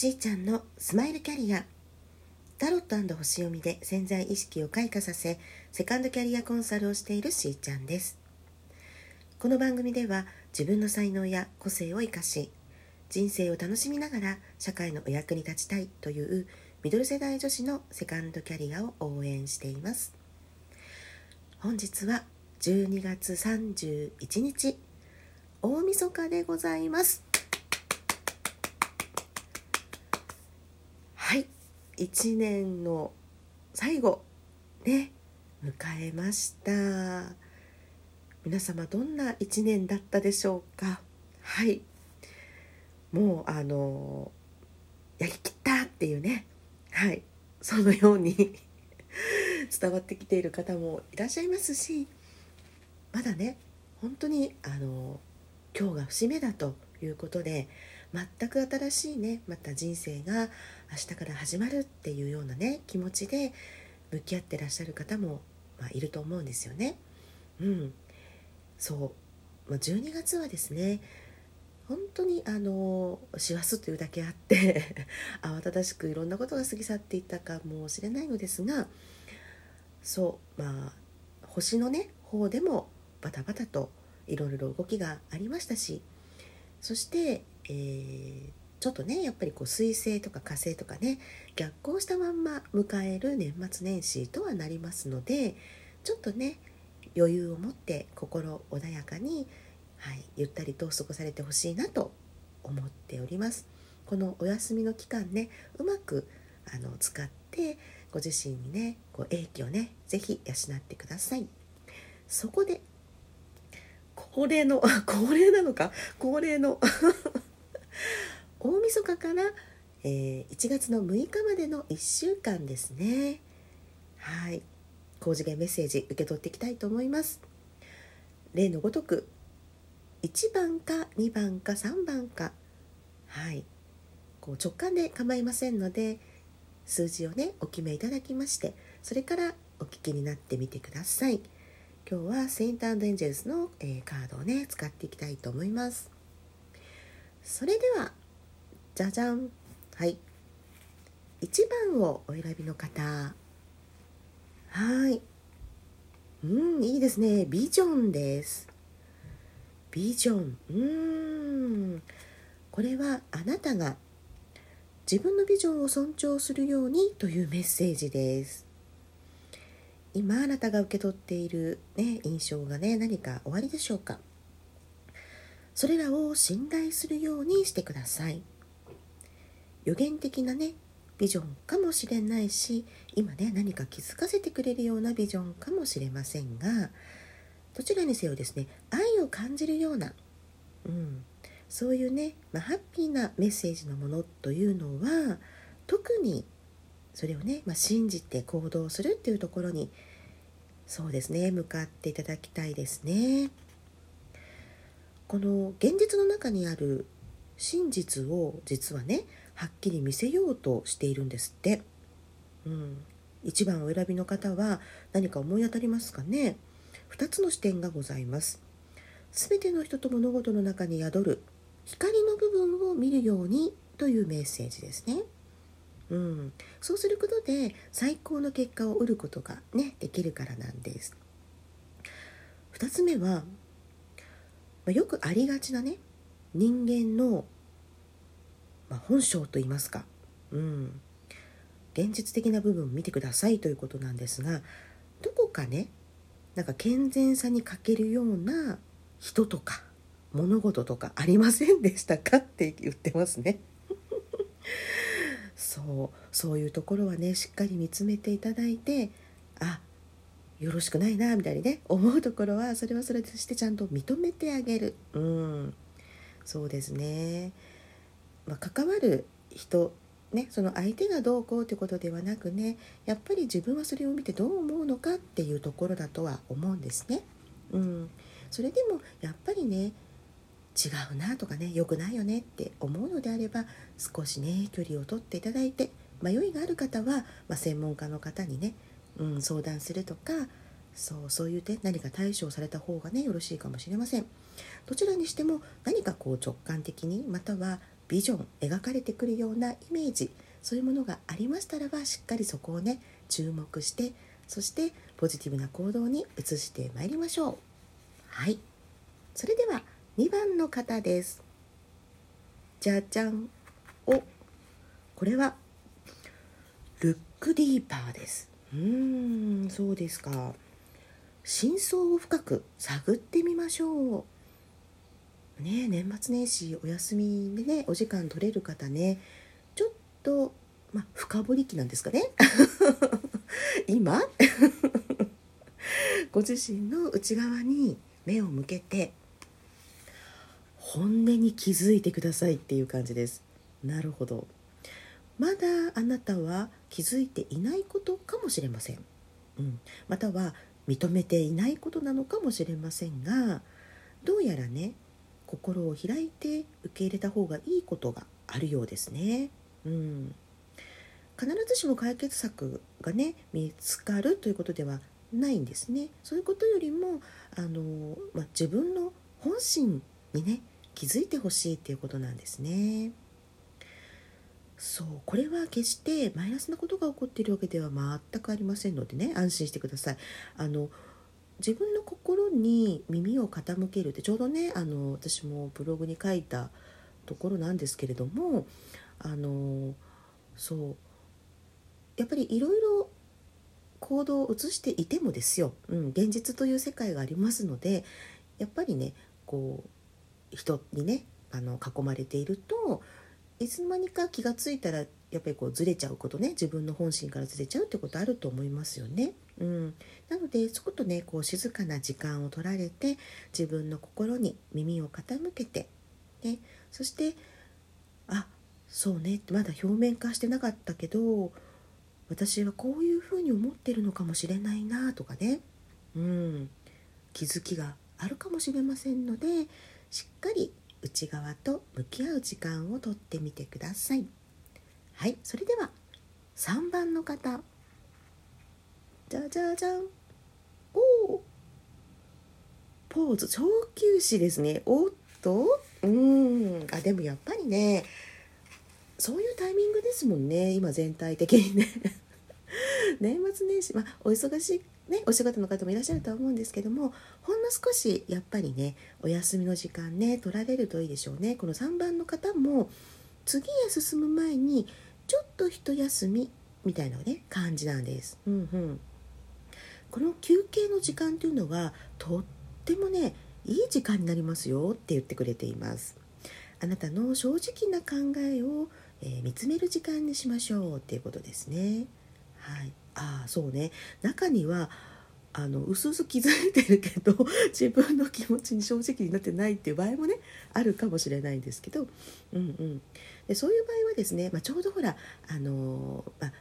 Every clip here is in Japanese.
しーちゃんのスマイルキャリア。タロット星読みで潜在意識を開花させセカンドキャリアコンサルをしているしーちゃんです。この番組では自分の才能や個性を生かし人生を楽しみながら社会のお役に立ちたいというミドル世代女子のセカンドキャリアを応援しています。本日は12月31日大晦日でございますはい1年の最後ね迎えました。皆様どんな1年だったでしょうか？はい。もうあのやりきったっていうね。はい。そのように 伝わってきている方もいらっしゃいますしまだね本当にあの今日が節目だということで全く新しいねまた人生が明日から始まるっていうようなね気持ちで向き合ってらっしゃる方も、まあ、いると思うんですよね。うん、そう、まあ、12月はですね本当にあの師走というだけあって 慌ただしくいろんなことが過ぎ去っていったかもしれないのですがそう。まあ星のね方でもバタバタといろいろ動きがありましたしそして、えー、ちょっとねやっぱりこう彗星とか火星とかね逆行したまんま迎える年末年始とはなりますのでちょっとね余裕を持って心穏やかに、はい、ゆったりと過ごされてほしいなと思っております。このお休みの期間ねうまくあの使ってご自身にねこう英気をね是非養ってください。そこで恒例の 恒例なのか？恒例の大晦日から、えー、1月の6日までの1週間ですね。はい。工事芸メッセージ受け取っていきたいと思います。例のごとく1番か2番か3番かはい。こう直感で構いませんので数字をねお決めいただきましてそれからお聞きになってみてください。今日はセイントエンジェルスの、えー、カードをね使っていきたいと思います。それではじゃじゃん。はい。1番をお選びの方。はい。うんいいですね。ビジョンです。ビジョン。うん。これはあなたが自分のビジョンを尊重するようにというメッセージです。今あなたが受け取っている、ね、印象がね何かおありでしょうか？それらを信頼するようにしてください予言的なねビジョンかもしれないし今ね何か気づかせてくれるようなビジョンかもしれませんがどちらにせよですね愛を感じるような、うん、そういうね、まあ、ハッピーなメッセージのものというのは特にそれをね、まあ、信じて行動するっていうところにそうですね向かっていただきたいですね。この現実の中にある真実を実はねはっきり見せようとしているんですって。うん、1番お選びの方は何か思い当たりますかね？2つの視点がございます。すべての人と物事の中に宿る光の部分を見るようにというメッセージですね。うん、そうすることで最高の結果を得ることがねできるからなんです。2つ目は、ま、よくありがちなね人間の、まあ、本性と言いますか、うん、現実的な部分を見てくださいということなんですがどこかねなんか健全さに欠けるような人とか物事とかありませんでしたか？って言ってますね。そう。そういうところはねしっかり見つめていただいてあよろしくないなみたいにね思うところはそれはそれとしてちゃんと認めてあげる。うん。そうですね、まあ、関わる人ね、その相手がどうこうということではなくねやっぱり自分はそれを見てどう思うのかっていうところだとは思うんですね。うん、それでもやっぱりね違うなとかね良くないよねって思うのであれば少しね距離を取っていただいて迷いがある方は、まあ、専門家の方にね、うん、相談するとかそうそういう点何か対処された方がねよろしいかもしれません。どちらにしても何かこう直感的にまたはビジョン描かれてくるようなイメージそういうものがありましたらばしっかりそこをね注目してそしてポジティブな行動に移してまいりましょう。はい。それでは2番の方です。じゃじゃん。お。これはルックディーパーです。うんそうですか。真相を深く探ってみましょう。ね年末年始お休みでねお時間取れる方ねちょっとまあ深掘り期なんですかね。今？ご自身の内側に目を向けて本音に気づいてくださいっていう感じです。なるほど。まだあなたは気づいていないことかもしれません、うん、または認めていないことなのかもしれませんがどうやらね心を開いて受け入れた方がいいことがあるようですね。うん、必ずしも解決策がね見つかるということではないんですね。そういうことよりもあの、まあ、自分の本心にね気づいてほしいっていうことなんですね。そうこれは決してマイナスなことが起こっているわけでは全くありませんのでね安心してください。あの自分の心に耳を傾けるってちょうどねあの私もブログに書いたところなんですけれどもあのそうやっぱりいろいろ行動を移していてもですよ、うん、現実という世界がありますのでやっぱりねこう人にねあの囲まれているといつの間にか気が付いたらやっぱりこうずれちゃうことね自分の本心からずれちゃうってことあると思いますよね。うん、なのでちょっとねこう静かな時間を取られて自分の心に耳を傾けて、ね、そしてあそうねまだ表面化してなかったけど私はこういうふうに思ってるのかもしれないなとかね、うん、気づきがあるかもしれませんのでしっかり内側と向き合う時間をとってみてください。はいそれでは3番の方。じゃじゃじゃん。おおポーズ長球詞ですね。おっと。うん。あでもやっぱりねそういうタイミングですもんね。今全体的にね。年末年始まあお忙しいね、お仕事の方もいらっしゃるとは思うんですけどもほんの少しやっぱりねお休みの時間ね取られるといいでしょうねこの3番の方も次へ進む前にちょっと一休みみたいなね感じなんです。うんうん、この休憩の時間というのはとってもねいい時間になりますよって言ってくれています。あなたの正直な考えを、えー、見つめる時間にしましょうっていうことですね。はい、ああそうね。中にはあの薄々気づいてるけど 自分の気持ちに正直になってないっていう場合もねあるかもしれないんですけど、うんうん、でそういう場合はですね、まあ、ちょうどほらあの、まあ、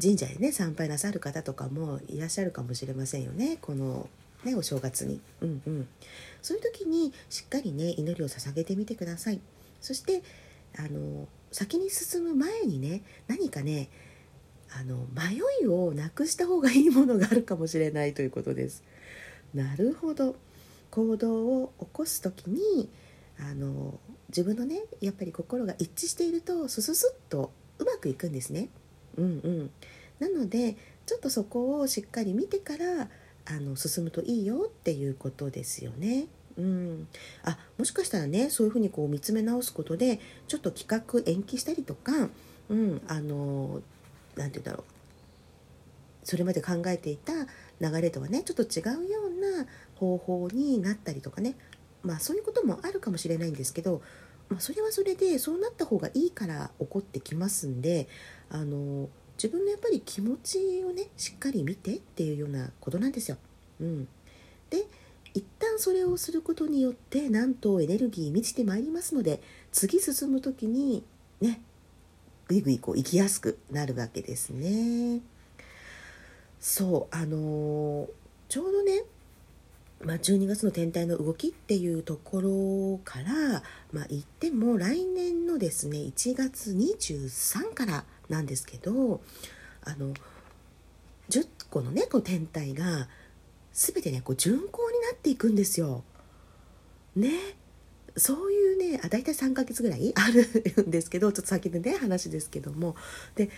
神社へね参拝なさる方とかもいらっしゃるかもしれませんよね。この、ね、お正月に、うんうん、そういう時にしっかりね祈りを捧げてみてください。そしてあの先に進む前にね何かねあの迷いをなくした方がいいものがあるかもしれないということです。なるほど行動を起こす時にあの自分のねやっぱり心が一致しているとスススッとうまくいくんですね。うんうん、なのでちょっとそこをしっかり見てからあの進むといいよっていうことですよね。うん、あもしかしたらねそういうふうにこう見つめ直すことでちょっと企画延期したりとか、うん、あの何て言うんだろう。それまで考えていた流れとはねちょっと違うような方法になったりとかね。まあそういうこともあるかもしれないんですけど、まあ、それはそれでそうなった方がいいから起こってきますんであの自分のやっぱり気持ちをねしっかり見てっていうようなことなんですよ。うん、で一旦それをすることによってなんとエネルギー満ちてまいりますので次進む時にねぐいぐいこう行きやすくなるわけですね。そうあの、ちょうどね、まあ、12月の天体の動きっていうところから、まあ、言っても来年のですね1月23からなんですけどあの10個のねこう天体が全てねこう巡行になっていくんですよ。ねそういうねあ大体3ヶ月ぐらい あるんですけどちょっと先のね話ですけどもで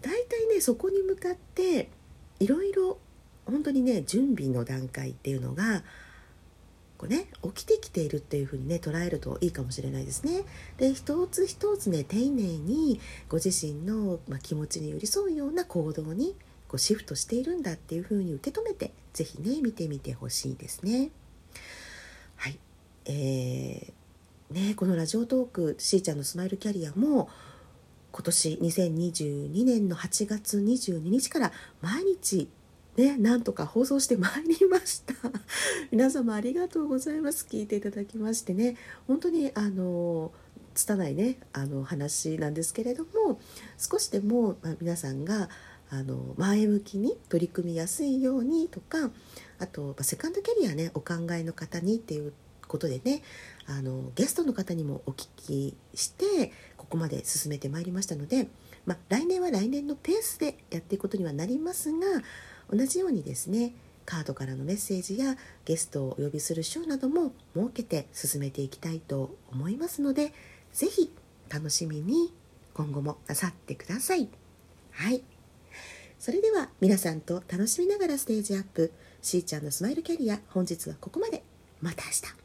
大体ねそこに向かっていろいろ本当にね準備の段階っていうのがこうね起きてきているっていうふうにね捉えるといいかもしれないですね。で一つ一つね丁寧にご自身の、ま、気持ちに寄り添うような行動にこうシフトしているんだっていうふうに受け止めて是非ね見てみてほしいですね。はい、えー、ねこのラジオトークしーちゃんのスマイルキャリアも今年2022年の8月22日から毎日ね、なんとか放送してまいりました。皆様ありがとうございます。聞いていただきましてね。本当にあの拙いねあの話なんですけれども少しでも、ま、皆さんがあの前向きに取り組みやすいようにとかあと、ま、セカンドキャリアねお考えの方にっていうことでねあのゲストの方にもお聞きしてここまで進めてまいりましたので、まあ、来年は来年のペースでやっていくことにはなりますが同じようにですねカードからのメッセージやゲストをお呼びするショーなども設けて進めていきたいと思いますので是非楽しみに今後もなさってください。はい。それでは皆さんと楽しみながらステージアップ。しーちゃんのスマイルキャリア本日はここまで。また明日。